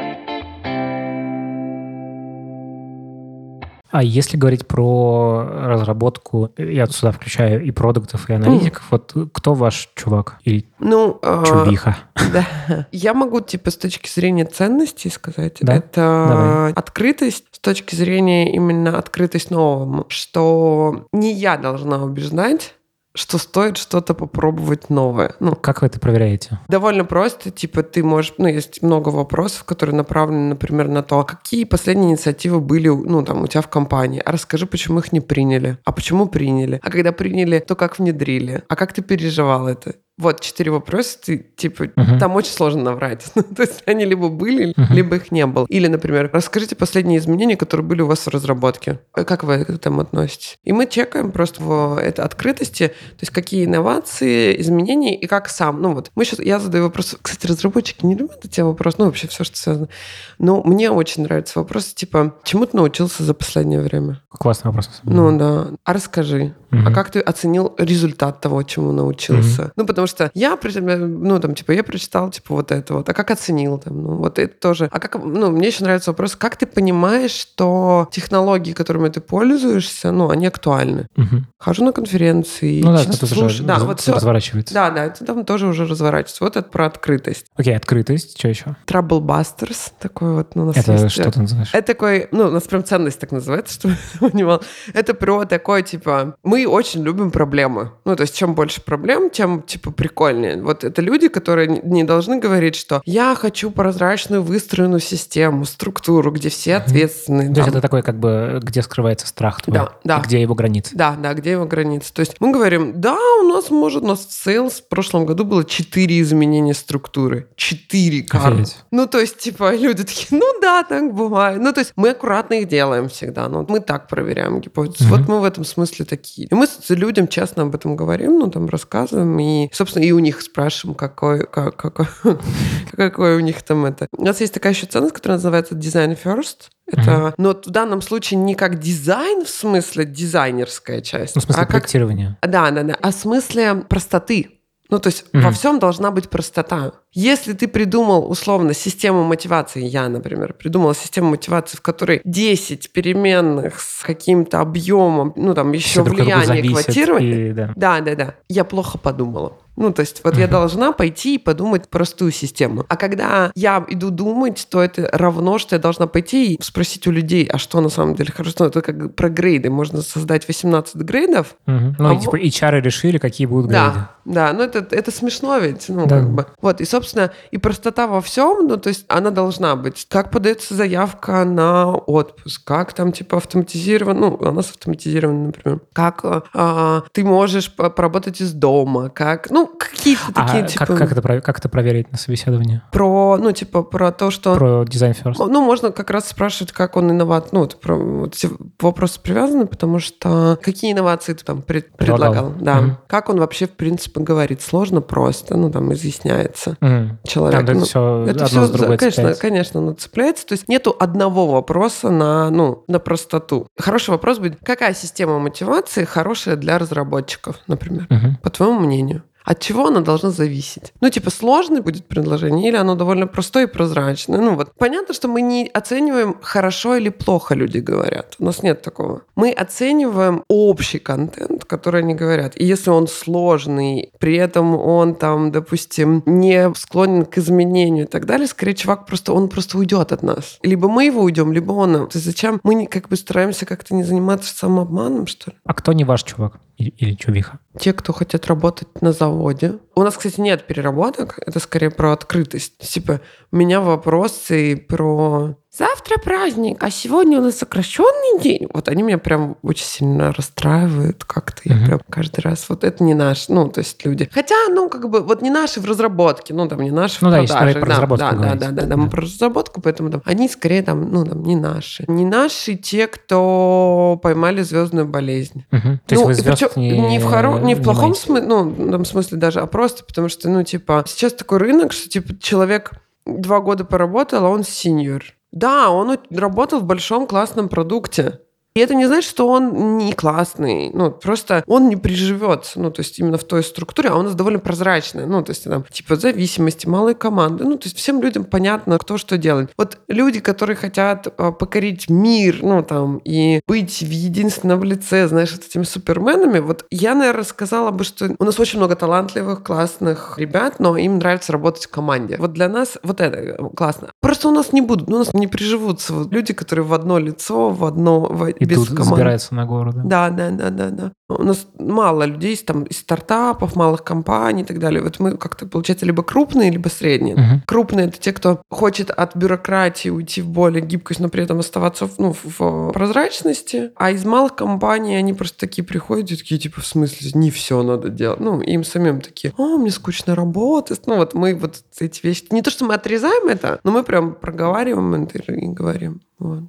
А если говорить про разработку, я сюда включаю и продуктов, и аналитиков, mm. вот кто ваш чувак или ну, чувиха? Да. Я могу, типа, с точки зрения ценностей сказать, да? это Давай. открытость с точки зрения именно открытость новому, что не я должна убеждать что стоит что-то попробовать новое. Ну, как вы это проверяете? Довольно просто. Типа ты можешь... Ну, есть много вопросов, которые направлены, например, на то, какие последние инициативы были, ну, там, у тебя в компании. А расскажи, почему их не приняли. А почему приняли? А когда приняли, то как внедрили? А как ты переживал это? Вот четыре вопроса, ты, типа, uh-huh. там очень сложно наврать. Ну, то есть они либо были, uh-huh. либо их не было. Или, например, расскажите последние изменения, которые были у вас в разработке. Э, как вы к этому относитесь? И мы чекаем просто в этой открытости, то есть какие инновации, изменения и как сам. Ну вот, мы сейчас, я задаю вопрос, кстати, разработчики не любят эти вопросы, ну вообще все, что связано. Но мне очень нравится вопрос, типа, чему ты научился за последнее время? Классный вопрос. Ну да. А расскажи, uh-huh. а как ты оценил результат того, чему научился? Uh-huh. Ну потому что я, ну, там, типа, я прочитал, типа, вот это вот, а как оценил там, ну, вот это тоже. А как, ну, мне еще нравится вопрос, как ты понимаешь, что технологии, которыми ты пользуешься, ну, они актуальны? Угу. Хожу на конференции, ну, да, это слушаю, да, раз, вот все. разворачивается. Да, да, это там тоже уже разворачивается. Вот это про открытость. Окей, открытость, что еще? Troublebusters, такой вот, ну, у нас Это есть, что ты называешь? Это такой, ну, у нас прям ценность так называется, чтобы понимал. Это про такой, типа, мы очень любим проблемы. Ну, то есть, чем больше проблем, тем, типа, прикольнее. Вот это люди, которые не должны говорить, что я хочу прозрачную выстроенную систему, структуру, где все ответственны. То есть это такой как бы, где скрывается страх твой, да, да. где его границы. Да, да, где его границы. То есть мы говорим, да, у нас может, у нас в Sales в прошлом году было 4 изменения структуры. 4 карты. Ну, то есть, типа, люди такие, ну да, так бывает. Ну, то есть мы аккуратно их делаем всегда. Ну, мы так проверяем гипотезу. Угу. Вот мы в этом смысле такие. И мы с людям честно об этом говорим, ну, там, рассказываем. И, собственно, и у них спрашиваем, какой, как, какой, какой у них там это. У нас есть такая еще ценность, которая называется design first. Это, mm-hmm. но в данном случае не как дизайн в смысле дизайнерская часть. Ну, в смысле а проектирования. Как, да, да, да. А в смысле простоты. Ну, то есть mm-hmm. во всем должна быть простота. Если ты придумал, условно, систему мотивации, я, например, придумала систему мотивации, в которой 10 переменных с каким-то объемом, ну, там еще влияние квотирования. Да. да, да, да. Я плохо подумала. Ну, то есть вот uh-huh. я должна пойти и подумать простую систему. А когда я иду думать, то это равно, что я должна пойти и спросить у людей, а что на самом деле хорошо. Ну, это как про грейды. Можно создать 18 грейдов. Uh-huh. Ну, а и, типа HR решили, какие будут грейды. Да, да. Ну, это, это смешно ведь. Ну, да. как бы. Вот, и, собственно, собственно, и простота во всем, ну, то есть она должна быть. Как подается заявка на отпуск, как там, типа, автоматизировано, ну, у нас автоматизировано, например, как а, ты можешь поработать из дома, как, ну, какие-то а такие, типа... Как, как, это, как это проверить на собеседовании? Про, ну, типа, про то, что... Про дизайн first. Ну, можно как раз спрашивать, как он инноват. Ну, вот, про, вот эти вопросы привязаны, потому что какие инновации ты там пред, предлагал? предлагал да. Mm-hmm. Как он вообще, в принципе, говорит? Сложно, просто, ну, там, изъясняется mm-hmm. Человек. Там, ну, все это все, с другой конечно, цепляется. конечно, ну, цепляется. То есть нету одного вопроса на, ну, на простоту. Хороший вопрос будет, какая система мотивации хорошая для разработчиков, например, mm-hmm. по твоему мнению? От чего оно должно зависеть? Ну, типа, сложное будет предложение или оно довольно простое и прозрачное? Ну, вот понятно, что мы не оцениваем, хорошо или плохо люди говорят. У нас нет такого. Мы оцениваем общий контент, который они говорят. И если он сложный, при этом он там, допустим, не склонен к изменению и так далее, скорее чувак просто, он просто уйдет от нас. Либо мы его уйдем, либо он. То есть зачем мы как бы стараемся как-то не заниматься самообманом, что ли? А кто не ваш чувак? Или, или чувиха? Те, кто хотят работать на заводе. У нас, кстати, нет переработок. Это скорее про открытость. Типа, у меня вопросы про завтра праздник, а сегодня у нас сокращенный день. Вот они меня прям очень сильно расстраивают как-то. Я uh-huh. прям каждый раз, вот это не наш, ну, то есть люди. Хотя, ну, как бы, вот не наши в разработке, ну, там, не наши ну, в да, продаже. Про да, разработку да, да, да, да, да, мы про разработку, поэтому там, они скорее там, ну, там, не наши. Не наши те, кто поймали звездную болезнь. Uh-huh. То есть ну, вы звезд не, не, в хоро... не в плохом смысле, ну, в смысле даже, а просто потому что, ну, типа, сейчас такой рынок, что, типа, человек два года поработал, а он сеньор. Да, он работал в большом классном продукте. И это не значит, что он не классный. Ну, просто он не приживется. Ну, то есть именно в той структуре, а у нас довольно прозрачная. Ну, то есть там, типа, зависимости, малые команды. Ну, то есть всем людям понятно, кто что делает. Вот люди, которые хотят а, покорить мир, ну, там, и быть в единственном лице, знаешь, вот этими суперменами, вот я, наверное, сказала бы, что у нас очень много талантливых, классных ребят, но им нравится работать в команде. Вот для нас вот это классно. Просто у нас не будут, ну, у нас не приживутся вот люди, которые в одно лицо, в одно, в и без тут команд. забирается на гору, да? Да, да, да, да, У нас мало людей там из стартапов, малых компаний и так далее. Вот мы как-то, получается, либо крупные, либо средние. Угу. Крупные — это те, кто хочет от бюрократии уйти в более гибкость, но при этом оставаться в, ну, в прозрачности. А из малых компаний они просто такие приходят и такие, типа, в смысле, не все надо делать. Ну, им самим такие, о, мне скучно работать. Ну, вот мы вот эти вещи... Не то, что мы отрезаем это, но мы прям проговариваем это и говорим. Вот.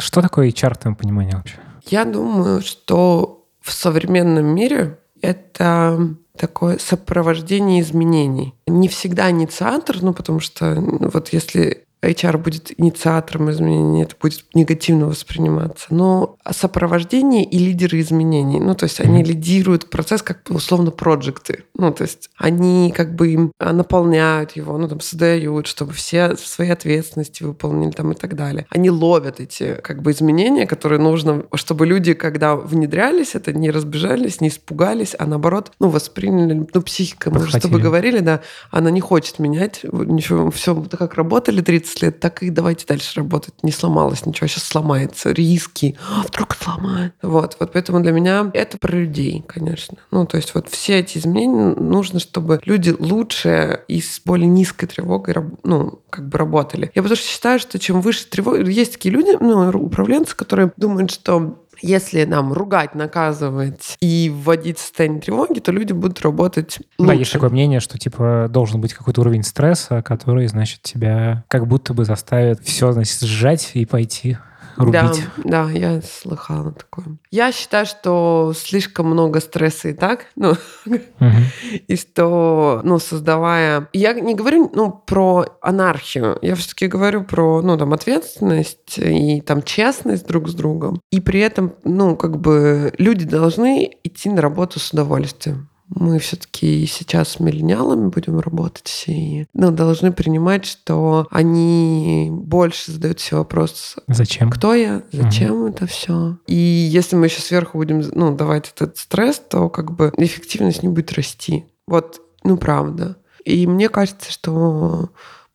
Что такое HR в твоем понимании вообще? Я думаю, что в современном мире это такое сопровождение изменений. Не всегда инициатор, ну, потому что ну, вот если HR будет инициатором изменений, это будет негативно восприниматься. Но сопровождение и лидеры изменений, ну, то есть они лидируют процесс как условно проекты. Ну, то есть они как бы им а, наполняют его, ну, там, создают, чтобы все свои ответственности выполнили там и так далее. Они ловят эти как бы изменения, которые нужно, чтобы люди, когда внедрялись, это не разбежались, не испугались, а наоборот, ну, восприняли, ну, психика, мы уже с тобой говорили, да, она не хочет менять ничего, все как работали 30 30 лет, так и давайте дальше работать. Не сломалось ничего, сейчас сломается. Риски. А, вдруг сломает. Вот, вот поэтому для меня это про людей, конечно. Ну, то есть вот все эти изменения нужно, чтобы люди лучше и с более низкой тревогой, ну, как бы работали. Я потому что считаю, что чем выше тревога... Есть такие люди, ну, управленцы, которые думают, что если нам ругать, наказывать и вводить состояние тревоги, то люди будут работать лучше. Да, есть такое мнение, что типа должен быть какой-то уровень стресса, который, значит, тебя как будто бы заставит все, значит, сжать и пойти рубить. Да, да, я слыхала такое. Я считаю, что слишком много стресса и так, ну, угу. и что, ну, создавая... Я не говорю, ну, про анархию, я все-таки говорю про, ну, там, ответственность и там честность друг с другом. И при этом, ну, как бы люди должны идти на работу с удовольствием мы все-таки сейчас с миллениалами будем работать и ну, должны принимать, что они больше задают себе вопрос. Зачем? Кто я? Зачем угу. это все? И если мы еще сверху будем ну, давать этот стресс, то как бы эффективность не будет расти. Вот, ну правда. И мне кажется, что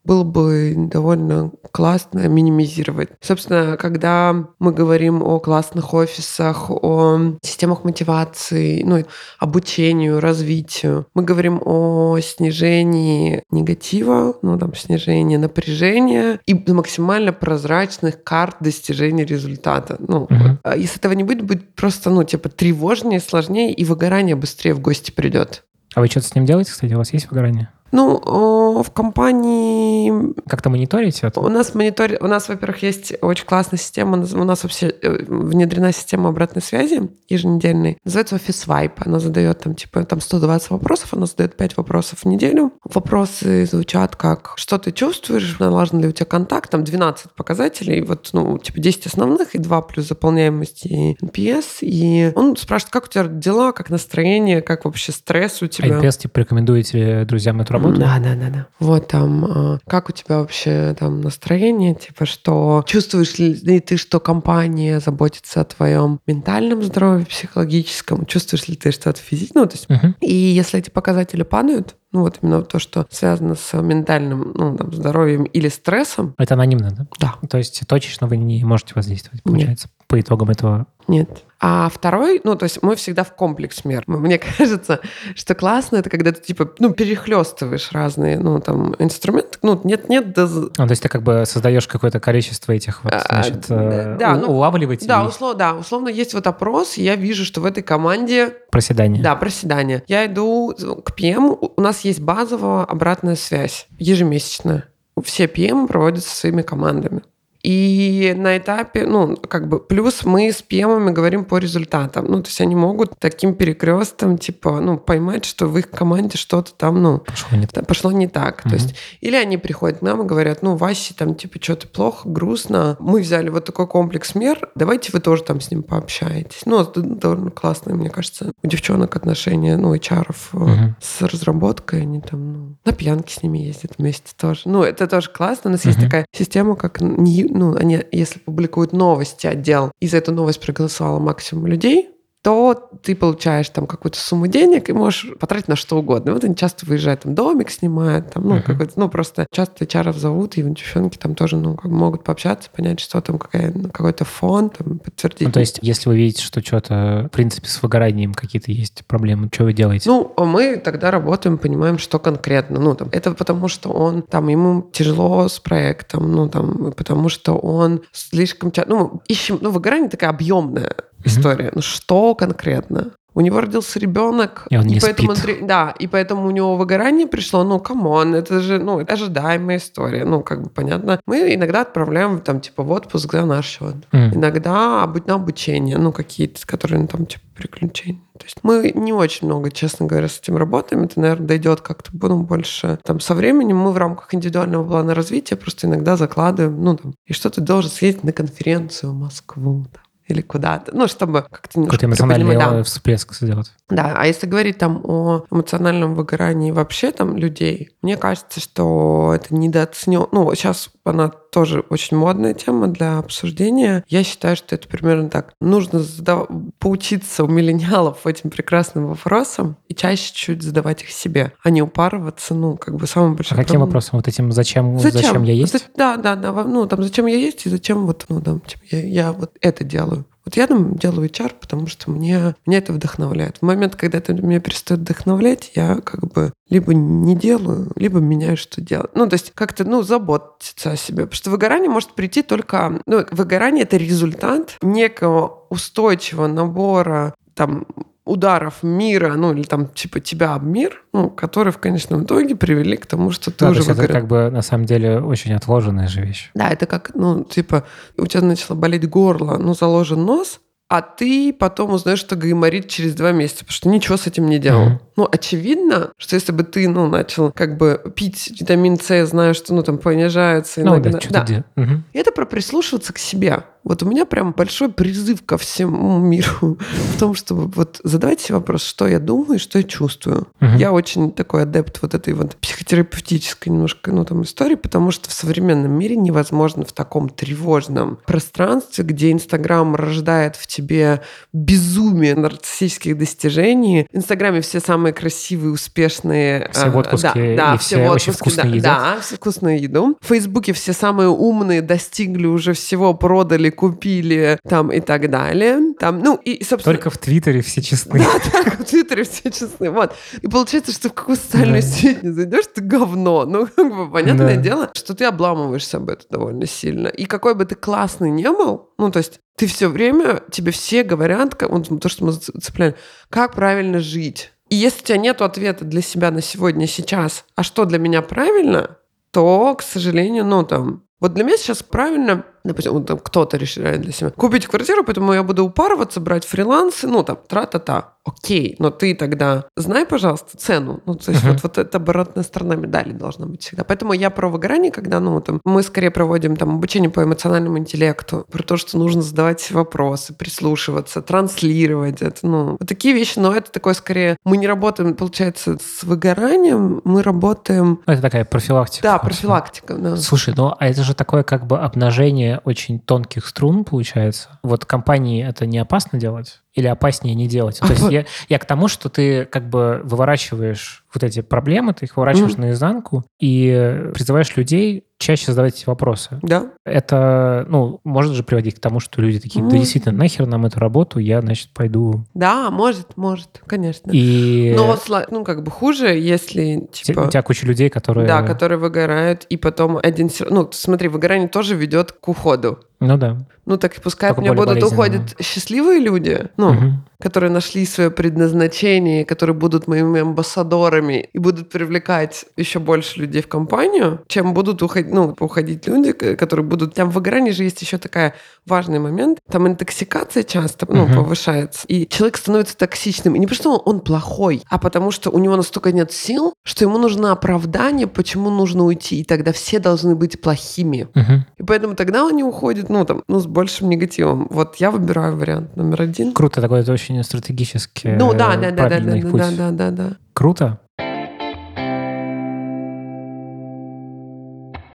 было бы довольно классно минимизировать. Собственно, когда мы говорим о классных офисах, о системах мотивации, ну, обучению, развитию, мы говорим о снижении негатива, ну, там, снижении напряжения и максимально прозрачных карт достижения результата. Ну, Мгм. вот. А если этого не будет, будет просто, ну, типа, тревожнее, сложнее, и выгорание быстрее в гости придет. А вы что-то с ним делаете, кстати? У вас есть выгорание? Ну, о, в компании Как-то мониторите это? у нас монитор, у нас, во-первых, есть очень классная система, у нас вообще э, внедрена система обратной связи еженедельной. Называется Office Vibe. Она задает там, типа, там 120 вопросов, она задает 5 вопросов в неделю. Вопросы звучат как, что ты чувствуешь, налажен ли у тебя контакт, там 12 показателей, вот, ну, типа 10 основных и 2 плюс заполняемость и NPS. И он спрашивает, как у тебя дела, как настроение, как вообще стресс у А тебя. NPS, типа, рекомендуете друзьям эту работу? Да, да, да, да. Вот там, а, как у тебя вообще там настроение, типа, что чувствуешь ли ты, что компания заботится о твоем ментальном здоровье, психологическом, чувствуешь ли ты что-то физическое, ну, то есть Мгм. и если эти показатели падают, ну вот именно то, что связано с ментальным ну, там, здоровьем или стрессом, Это анонимно, да? да, То есть точечно вы не можете воздействовать, Нет. получается, по итогам этого. Нет. А второй, ну, то есть мы всегда в комплекс мер. Мне кажется, что классно это когда ты, типа, ну, перехлестываешь разные, ну, там, инструменты. Ну, нет-нет, да... А, то есть ты как бы создаешь какое-то количество этих вот, А, значит, э, да, у- ну, улавливаете Да, условно, да, условно есть вот опрос, и я вижу, что в этой команде, проседание. да, проседание. Я иду к PM, у нас есть базовая обратная связь ежемесячная. Все PM проводят со своими командами. И на этапе, ну, как бы, плюс мы с пемами говорим по результатам. Ну, то есть они могут таким перекрестом, типа, ну, поймать, что в их команде что-то там, ну, Пошло не пошло не так. Мгм. То есть, или они приходят к нам и говорят, ну, Васе там, типа, что-то плохо, грустно. Мы взяли вот такой комплекс мер, давайте вы тоже там с ним пообщаетесь. Ну, это довольно классно, мне кажется. У девчонок отношения, ну, HR э, Мгм. с разработкой, они там, ну, на пьянки с ними ездят вместе тоже. Ну, это тоже классно. У нас есть Мгм. такая система, как, не- ну, они, если публикуют новости отдел, и за эту новость проголосовало максимум людей, то ты получаешь там какую-то сумму денег и можешь потратить на что угодно. Вот они часто выезжают, там домик снимают, там, ну, Мгм. какой-то, ну, просто часто HR зовут, и девчонки там тоже, ну, как могут пообщаться, понять, что там, какая, ну, какой-то фон, там, подтвердить. Ну, то есть, если вы видите, что что-то, в принципе, с выгоранием какие-то есть проблемы, что вы делаете? Ну, а мы тогда работаем, понимаем, что конкретно. Ну, там, это потому, что он, там, ему тяжело с проектом, ну, там, потому что он слишком часто... Ну, ищем... Ну, выгорание такая объемная история. Ну, что конкретно? У него родился ребенок, И он не поэтому спит. он тре- да, и поэтому у него выгорание пришло. Ну, come on, это же, ну, ожидаемая история. Ну, как бы понятно. Мы иногда отправляем там типа в отпуск за наш счет. М. Иногда обу- на обучение, ну, какие-то, которые ну, там, типа, приключения. То есть мы не очень много, честно говоря, с этим работаем. Это, наверное, дойдет как-то ну, больше. Там со временем мы в рамках индивидуального плана развития просто иногда закладываем, ну, там, и что ты должен съездить на конференцию в Москву, там, или куда-то. Ну, чтобы как-то немножко Какой-то эмоциональный да. всплеск сделать. Да, а если говорить там о эмоциональном выгорании вообще там людей, мне кажется, что это недооценено. Ну, сейчас она тоже очень модная тема для обсуждения. Я считаю, что это примерно так. Нужно задав- поучиться у миллениалов этим прекрасным вопросам и чаще чуть задавать их себе, а не упарываться, ну, как бы самым А большим каким вопросом? Вот этим зачем, зачем, я есть? Да, да, да. Ну, там, зачем я есть и зачем вот, ну, там, типа, я, я вот это делаю. Вот я там делаю HR, потому что мне, меня это вдохновляет. В момент, когда это меня перестает вдохновлять, я как бы либо не делаю, либо меняю, что делать. Ну, то есть как-то, ну, заботиться о себе. Потому что выгорание может прийти только... Ну, выгорание — это результат некого устойчивого набора там ударов мира, ну, или там, типа, тебя об мир, ну, которые в конечном итоге привели к тому, что ты Да, то уже есть это выгорел. как бы на самом деле очень отложенная же вещь. Да, это как, ну, типа, у тебя начало болеть горло, ну, заложен нос, а ты потом узнаешь, что гайморит через два месяца, потому что ничего с этим не делал. Мгм. Ну, очевидно, что если бы ты, ну, начал как бы пить витамин С, зная, что, ну, там, понижается... Ну иногда- да, что-то де- Мгм. это про прислушиваться к себе. Вот у меня прям большой призыв ко всему миру в том, чтобы вот задавать себе вопрос, что я думаю, что я чувствую. Угу. Я очень такой адепт вот этой вот психотерапевтической немножко, ну, там, истории, потому что в современном мире невозможно в таком тревожном пространстве, где Инстаграм рождает в тебе безумие нарциссических достижений. В Инстаграме все самые красивые, успешные... Все в отпуске, да, да, и все, все очень вкусно да, едят. Да, все вкусную еду. В Фейсбуке все самые умные достигли уже всего, продали, купили там и так далее. Там, ну, и, собственно... Только в Твиттере все честны. Да, только в Твиттере все честны. Вот. И получается, что в какую социальную да. сеть не зайдешь, ты говно. Ну, как бы, понятное да. дело, что ты обламываешься об это довольно сильно. И какой бы ты классный не был, ну, то есть ты все время, тебе все говорят, как, вот то, что мы зацепляли, как правильно жить. И если у тебя нет ответа для себя на сегодня, сейчас, а что для меня правильно, то, к сожалению, ну там, вот для меня сейчас правильно допустим, там кто-то решает для себя купить квартиру, поэтому я буду упарываться, брать фрилансы, ну, там, тра-та-та. Окей, но ты тогда знай, пожалуйста, цену. Ну, то есть uh-huh. вот, вот эта оборотная сторона медали должна быть всегда. Поэтому я про выгорание, когда, ну, там, мы скорее проводим там обучение по эмоциональному интеллекту, про то, что нужно задавать вопросы, прислушиваться, транслировать это, ну, вот такие вещи, но это такое скорее, мы не работаем, получается, с выгоранием, мы работаем... Это такая профилактика. Да, профилактика, да. Слушай, ну, а это же такое как бы обнажение очень тонких струн получается. Вот компании это не опасно делать? Или опаснее не делать. То есть я, я к тому, что ты как бы выворачиваешь вот эти проблемы, ты их выворачиваешь mm-hmm. наизнанку и призываешь людей чаще задавать эти вопросы. Да. Это, ну, может же приводить к тому, что люди такие, да действительно, нахер нам эту работу, я, значит, пойду. Да, может, может, конечно. И... Но, ну, как бы хуже, если, типа... У тебя куча людей, которые... Да, которые выгорают, и потом один... Ну, смотри, выгорание тоже ведет к уходу. Ну да. Ну так пускай Только мне будут уходят счастливые люди, ну, угу. которые нашли свое предназначение, которые будут моими амбассадорами и будут привлекать еще больше людей в компанию, чем будут уходить, ну, уходить люди, которые будут... Там в выгорании же есть еще такая важный момент. Там интоксикация часто ну, угу. повышается, и человек становится токсичным. И не потому, что он плохой, а потому что у него настолько нет сил, что ему нужно оправдание, почему нужно уйти. И тогда все должны быть плохими. Угу. И поэтому тогда они уходят, ну, там, ну, с большим негативом. Вот я выбираю вариант номер один. Круто, такой это очень стратегически Ну, да, да, да, да, да, путь. да, да, да, да. Круто.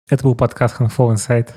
Это был подкаст Handful Insight.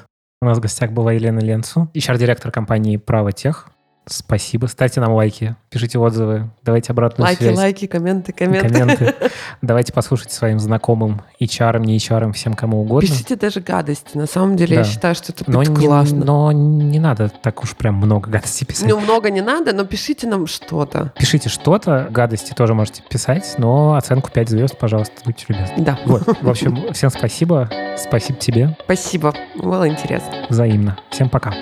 У нас в гостях была Елена Ленцу, HR-директор компании «Право Тех». Спасибо. Ставьте нам лайки, пишите отзывы, давайте обратную лайки, связь. Лайки, комменты, комменты. комменты. Давайте послушайте своим знакомым, HR, не HR, всем кому угодно. Пишите даже гадости. На самом деле, да. я считаю, что это но классно. Не, но не надо так уж прям много гадостей писать. Ну, много не надо, но пишите нам что-то. Пишите что-то, гадости тоже можете писать, но оценку 5 звезд, пожалуйста, будьте любезны. Да. Вот. В общем, всем спасибо. Спасибо тебе. Спасибо. Было интересно. Взаимно. Всем пока.